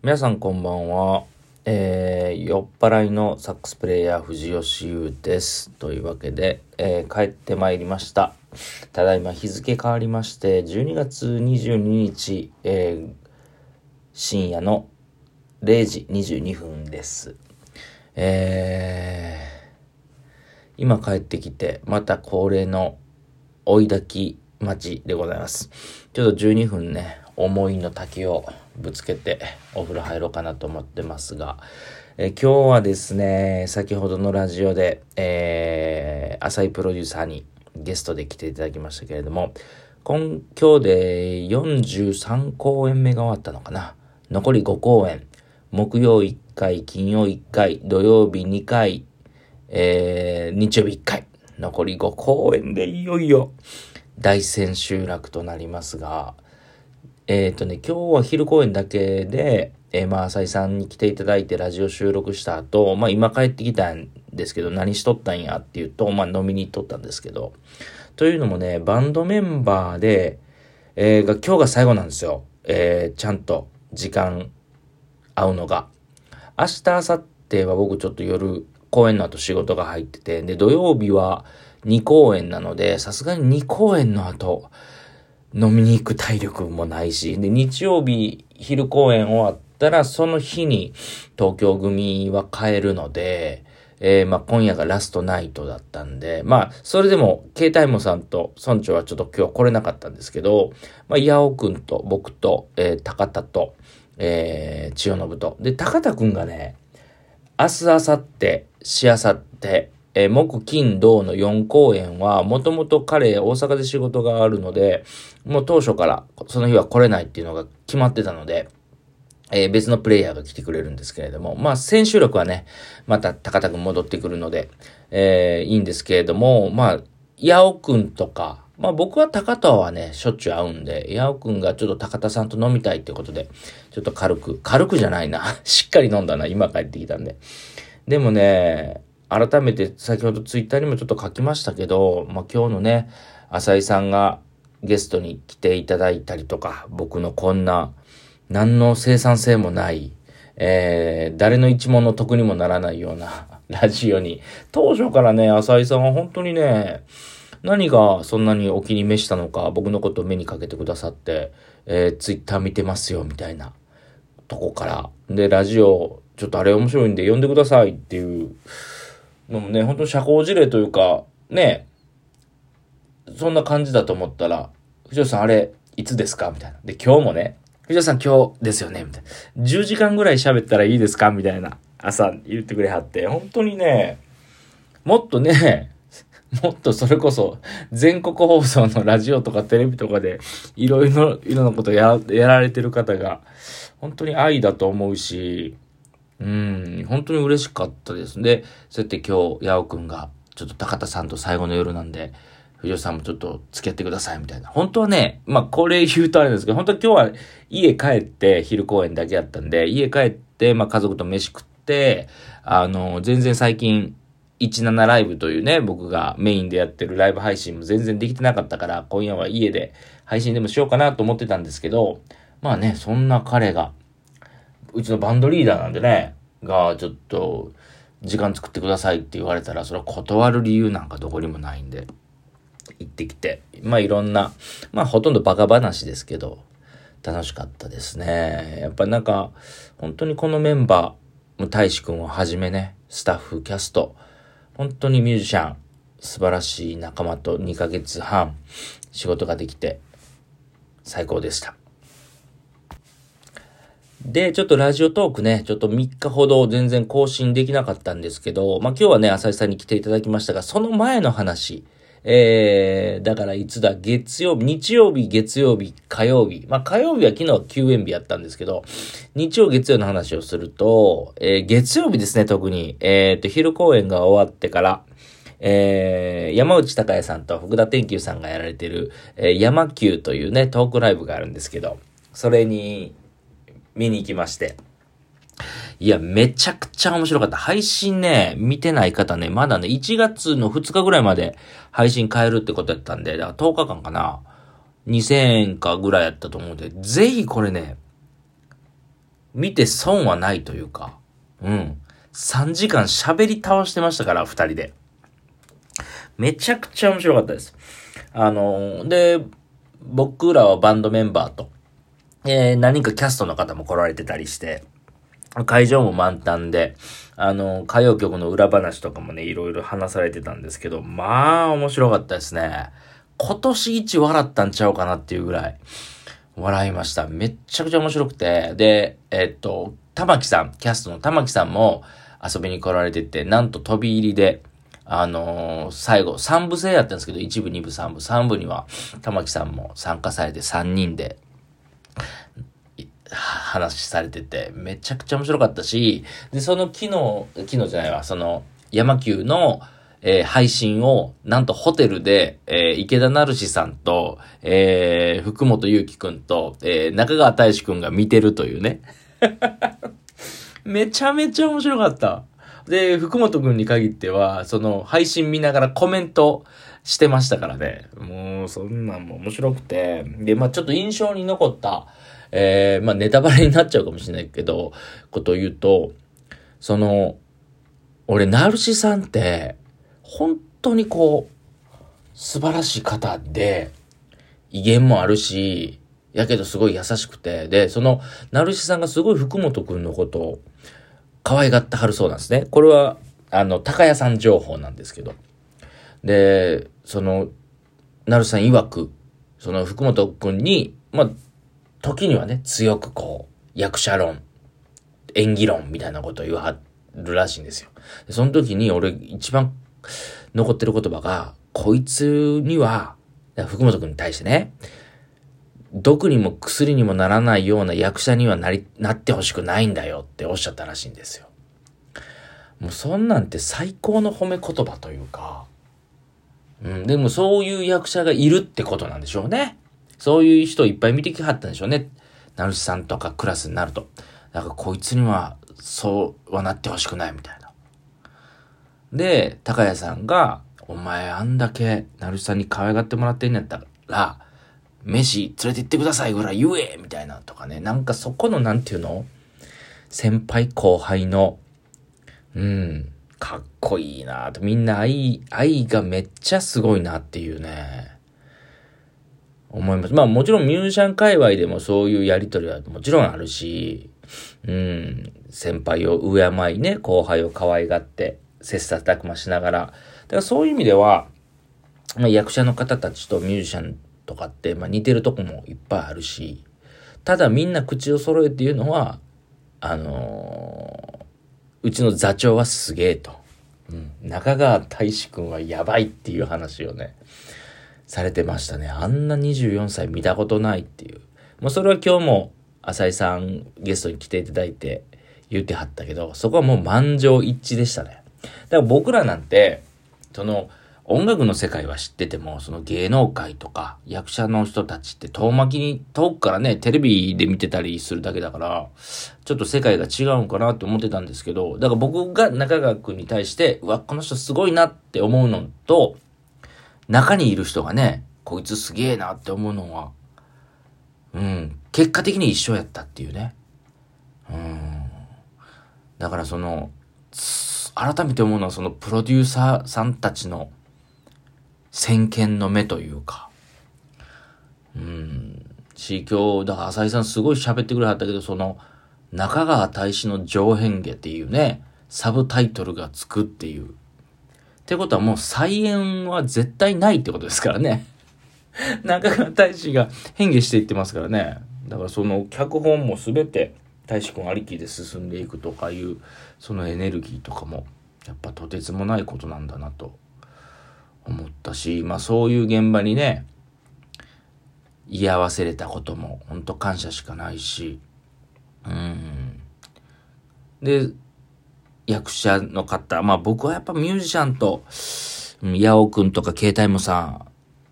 皆さんこんばんは。えー、酔っ払いのサックスプレイヤー藤吉優です。というわけで、えー、帰ってまいりました。ただいま日付変わりまして、12月22日、えー、深夜の0時22分です。えー、今帰ってきて、また恒例の追い炊き待ちでございます。ちょっと12分ね、思いの滝をぶつけてお風呂入ろうかなと思ってますが、え今日はですね、先ほどのラジオで、えー、浅井プロデューサーにゲストで来ていただきましたけれども、今今日で43公演目が終わったのかな。残り5公演。木曜1回、金曜1回、土曜日2回、えー、日曜日1回。残り5公演でいよいよ大千秋楽となりますが、えっ、ー、とね、今日は昼公演だけで、えー、まあ、浅井さんに来ていただいてラジオ収録した後、まあ、今帰ってきたんですけど、何しとったんやっていうと、まあ、飲みに行っとったんですけど、というのもね、バンドメンバーで、えー、が、今日が最後なんですよ。えー、ちゃんと時間合うのが。明日、明後日は僕ちょっと夜、公演の後仕事が入ってて、で、土曜日は2公演なので、さすがに2公演の後、飲みに行く体力もないし、で、日曜日昼公演終わったら、その日に東京組は帰るので、えー、まあ、今夜がラストナイトだったんで、まあ、それでも、携帯もさんと村長はちょっと今日来れなかったんですけど、まあ、矢尾くんと僕と、えー、高田と、えー、千代信と。で、高田くんがね、明日、明後日、しあさって、えー、木、金、土の4公演は、もともと彼、大阪で仕事があるので、もう当初からその日は来れないっていうのが決まってたので、えー、別のプレイヤーが来てくれるんですけれども、まあ、千秋楽はね、また高田くん戻ってくるので、えー、いいんですけれども、まあ、八尾くんとか、まあ僕は高田はね、しょっちゅう会うんで、八尾くんがちょっと高田さんと飲みたいってことで、ちょっと軽く、軽くじゃないな。しっかり飲んだな、今帰ってきたんで。でもね、改めて先ほどツイッターにもちょっと書きましたけど、まあ、今日のね、浅井さんがゲストに来ていただいたりとか、僕のこんな、何の生産性もない、えー、誰の一問の得にもならないような ラジオに、当初からね、浅井さんは本当にね、何がそんなにお気に召したのか、僕のことを目にかけてくださって、えー、ツイッター見てますよ、みたいなとこから。で、ラジオ、ちょっとあれ面白いんで呼んでくださいっていう、のもね、本当社交辞令というか、ね、そんな感じだと思ったら、藤田さんあれ、いつですか？みたいな。で、今日もね、藤田さん今日ですよね？みたいな。10時間ぐらい喋ったらいいですか？みたいな。朝言ってくれはって、本当にね、もっとね、もっとそれこそ全国放送のラジオとかテレビとかでいろいろ、いろんなことややられてる方が本当に愛だと思うし、うん、本当に嬉しかったですで、そうやって今日、ヤオくんが、ちょっと高田さんと最後の夜なんで、藤尾さんもちょっと付き合ってくださいみたいな。本当はね、まあこれ言うとあれですけど、本当は今日は家帰って昼公演だけやったんで、家帰ってまあ家族と飯食って、あの、全然最近17ライブというね、僕がメインでやってるライブ配信も全然できてなかったから、今夜は家で配信でもしようかなと思ってたんですけど、まあね、そんな彼が、うちのバンドリーダーなんでね、が、ちょっと、時間作ってくださいって言われたら、それは断る理由なんかどこにもないんで、行ってきて、まあいろんな、まあほとんどバカ話ですけど、楽しかったですね。やっぱなんか、本当にこのメンバー、大志くんをはじめね、スタッフ、キャスト、本当にミュージシャン、素晴らしい仲間と2ヶ月半仕事ができて最高でした。で、ちょっとラジオトークね、ちょっと3日ほど全然更新できなかったんですけど、まあ、今日はね、浅井さんに来ていただきましたが、その前の話、えー、だからいつだ、月曜日、日曜日、月曜日、火曜日。まあ、火曜日は昨日休園日やったんですけど、日曜、月曜の話をすると、えー、月曜日ですね、特に。えー、と、昼公演が終わってから、えー、山内隆也さんと福田天球さんがやられてる、えー、山球というね、トークライブがあるんですけど、それに、見に行きまして。いや、めちゃくちゃ面白かった。配信ね、見てない方ね、まだね、1月の2日ぐらいまで配信変えるってことやったんで、だから10日間かな。2000円かぐらいやったと思うんで、ぜひこれね、見て損はないというか、うん。3時間喋り倒してましたから、2人で。めちゃくちゃ面白かったです。あの、で、僕らはバンドメンバーと、えー、何かキャストの方も来られてたりして、会場も満タンで、あの、歌謡曲の裏話とかもね、いろいろ話されてたんですけど、まあ、面白かったですね。今年一笑ったんちゃうかなっていうぐらい、笑いました。めっちゃくちゃ面白くて、で、えっと、玉木さん、キャストの玉木さんも遊びに来られてて、なんと飛び入りで、あのー、最後、3部制やったんですけど、1部、2部、3部、3部には、玉木さんも参加されて3人で、話されてて、めちゃくちゃ面白かったし、で、その昨日、昨日じゃないわ、その、山急の、えー、配信を、なんとホテルで、えー、池田成志さんと、えー、福本祐樹くんと、え、中川大志くんが見てるというね。めちゃめちゃ面白かった。で、福本くんに限っては、その、配信見ながらコメントしてましたからね。もう、そんなんも面白くて。で、まあちょっと印象に残った、えー、まあネタバレになっちゃうかもしれないけど、ことを言うと、その、俺、ナルシさんって、本当にこう、素晴らしい方で、威厳もあるし、やけどすごい優しくて、で、その、ナルシさんがすごい福本くんのことを、可愛がってはるそうなんですね。これは、あの、高屋さん情報なんですけど。で、その、なるさん曰く、その福本くんに、まあ、時にはね、強くこう、役者論、演技論みたいなことを言わはるらしいんですよ。その時に俺一番残ってる言葉が、こいつには、福本くんに対してね、毒にも薬にもならないような役者にはなり、なってほしくないんだよっておっしゃったらしいんですよ。もうそんなんて最高の褒め言葉というか、うん、でもそういう役者がいるってことなんでしょうね。そういう人いっぱい見てきはったんでしょうね。ナルシさんとかクラスになると。だからこいつには、そうはなってほしくないみたいな。で、高谷さんが、お前あんだけナルシさんに可愛がってもらってんやったら、飯連れて行ってくださいぐらい言えみたいなとかね。なんかそこのなんていうの？先輩後輩の、うん、かっこいいなと。みんな愛、愛がめっちゃすごいなっていうね。思います。まあもちろんミュージシャン界隈でもそういうやりとりはもちろんあるし、うん、先輩を敬いね、後輩を可愛がって、切磋琢磨しながら。だからそういう意味では、まあ、役者の方たちとミュージシャンとかって、まあ、似てるとこもいっぱいあるし、ただみんな口を揃えて言うのは、あのー、うちの座長はすげえと。うん、中川大志くんはやばいっていう話をね、されてましたね。あんな24歳見たことないっていう。もうそれは今日も浅井さんゲストに来ていただいて言ってはったけど、そこはもう満場一致でしたね。だから僕らなんて、その、音楽の世界は知ってても、その芸能界とか役者の人たちって遠巻きに、遠くからね、テレビで見てたりするだけだから、ちょっと世界が違うんかなって思ってたんですけど、だから僕が中川くんに対して、うわ、この人すごいなって思うのと、中にいる人がね、こいつすげえなって思うのは、うん、結果的に一緒やったっていうね。うん。だからその、改めて思うのはそのプロデューサーさんたちの先見の目というか、うん、し、今日、だから浅井さんすごい喋ってくれはったけど、その、中川大使の上辺下っていうね、サブタイトルがつくっていう。ってことはもう再演は絶対ないってことですからね。中川大使が変化していってますからね。だからその脚本も全て大使君ありきで進んでいくとかいう、そのエネルギーとかも、やっぱとてつもないことなんだなと思ったし、まあそういう現場にね、居合わせれたことも本当感謝しかないし、うん。で、役者の方、まあ僕はやっぱミュージシャンと、ヤオくんとかケイタイムさ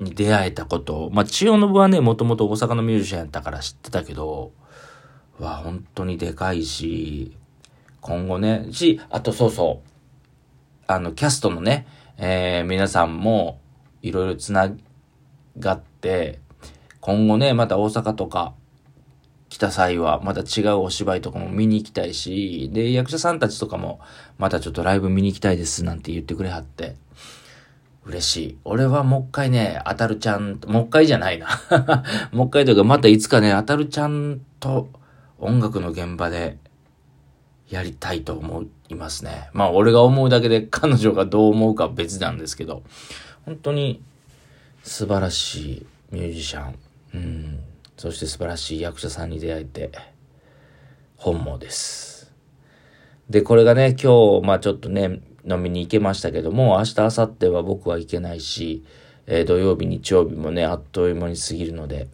んに出会えたこと、まあ千代信はね、もともと大阪のミュージシャンやったから知ってたけど、は本当にでかいし、今後ね、し、あとそうそう、あの、キャストのね、えー、皆さんもいろいろつながって、今後ね、また大阪とか来た際は、また違うお芝居とかも見に行きたいし、で、役者さんたちとかも、またちょっとライブ見に行きたいですなんて言ってくれはって、嬉しい。俺はもう一回ね、当たるちゃん、もう一回じゃないな。もう一回というか、またいつかね、当たるちゃんと音楽の現場でやりたいと思いますね。まあ、俺が思うだけで彼女がどう思うか別なんですけど、本当に素晴らしいミュージシャン、うん、そして素晴らしい役者さんに出会えて、本望です。で、これがね、今日、まあちょっとね、飲みに行けましたけども、明日、明後日は僕は行けないし、えー、土曜日、日曜日もね、あっという間に過ぎるので、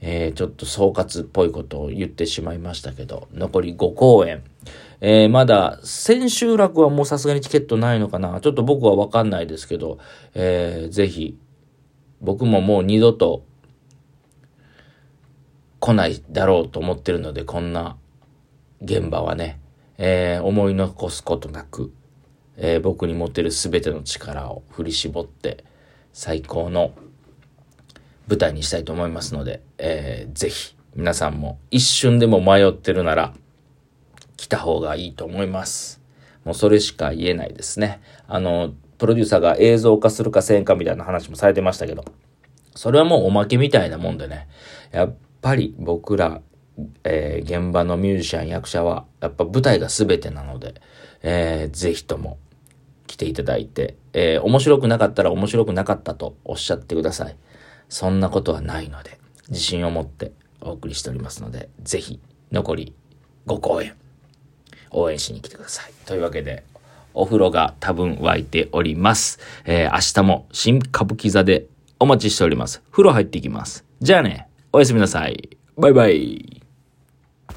えー、ちょっと総括っぽいことを言ってしまいましたけど、残り5公演。えー、まだ、千秋楽はもうさすがにチケットないのかなちょっと僕はわかんないですけど、えー、ぜひ、僕ももう二度と来ないだろうと思ってるので、こんな現場はね、えー、思い残すことなく、えー、僕に持てる全ての力を振り絞って、最高の舞台にしたいと思いますので、えー、ぜひ皆さんも一瞬でも迷ってるなら来た方がいいと思います。もうそれしか言えないですね。あの、プロデューサーが映像化するかせんかみたいな話もされてましたけど、それはもうおまけみたいなもんでね、やっぱり僕ら、えー、現場のミュージシャン、役者は、やっぱ舞台が全てなので、えー、ぜひとも来ていただいて、えー、面白くなかったら面白くなかったとおっしゃってください。そんなことはないので、自信を持ってお送りしておりますので、ぜひ、残り5公演、応援しに来てください。というわけで、お風呂が多分沸いております。えー、明日も新歌舞伎座でお待ちしております。風呂入っていきます。じゃあね、おやすみなさい。バイバイ。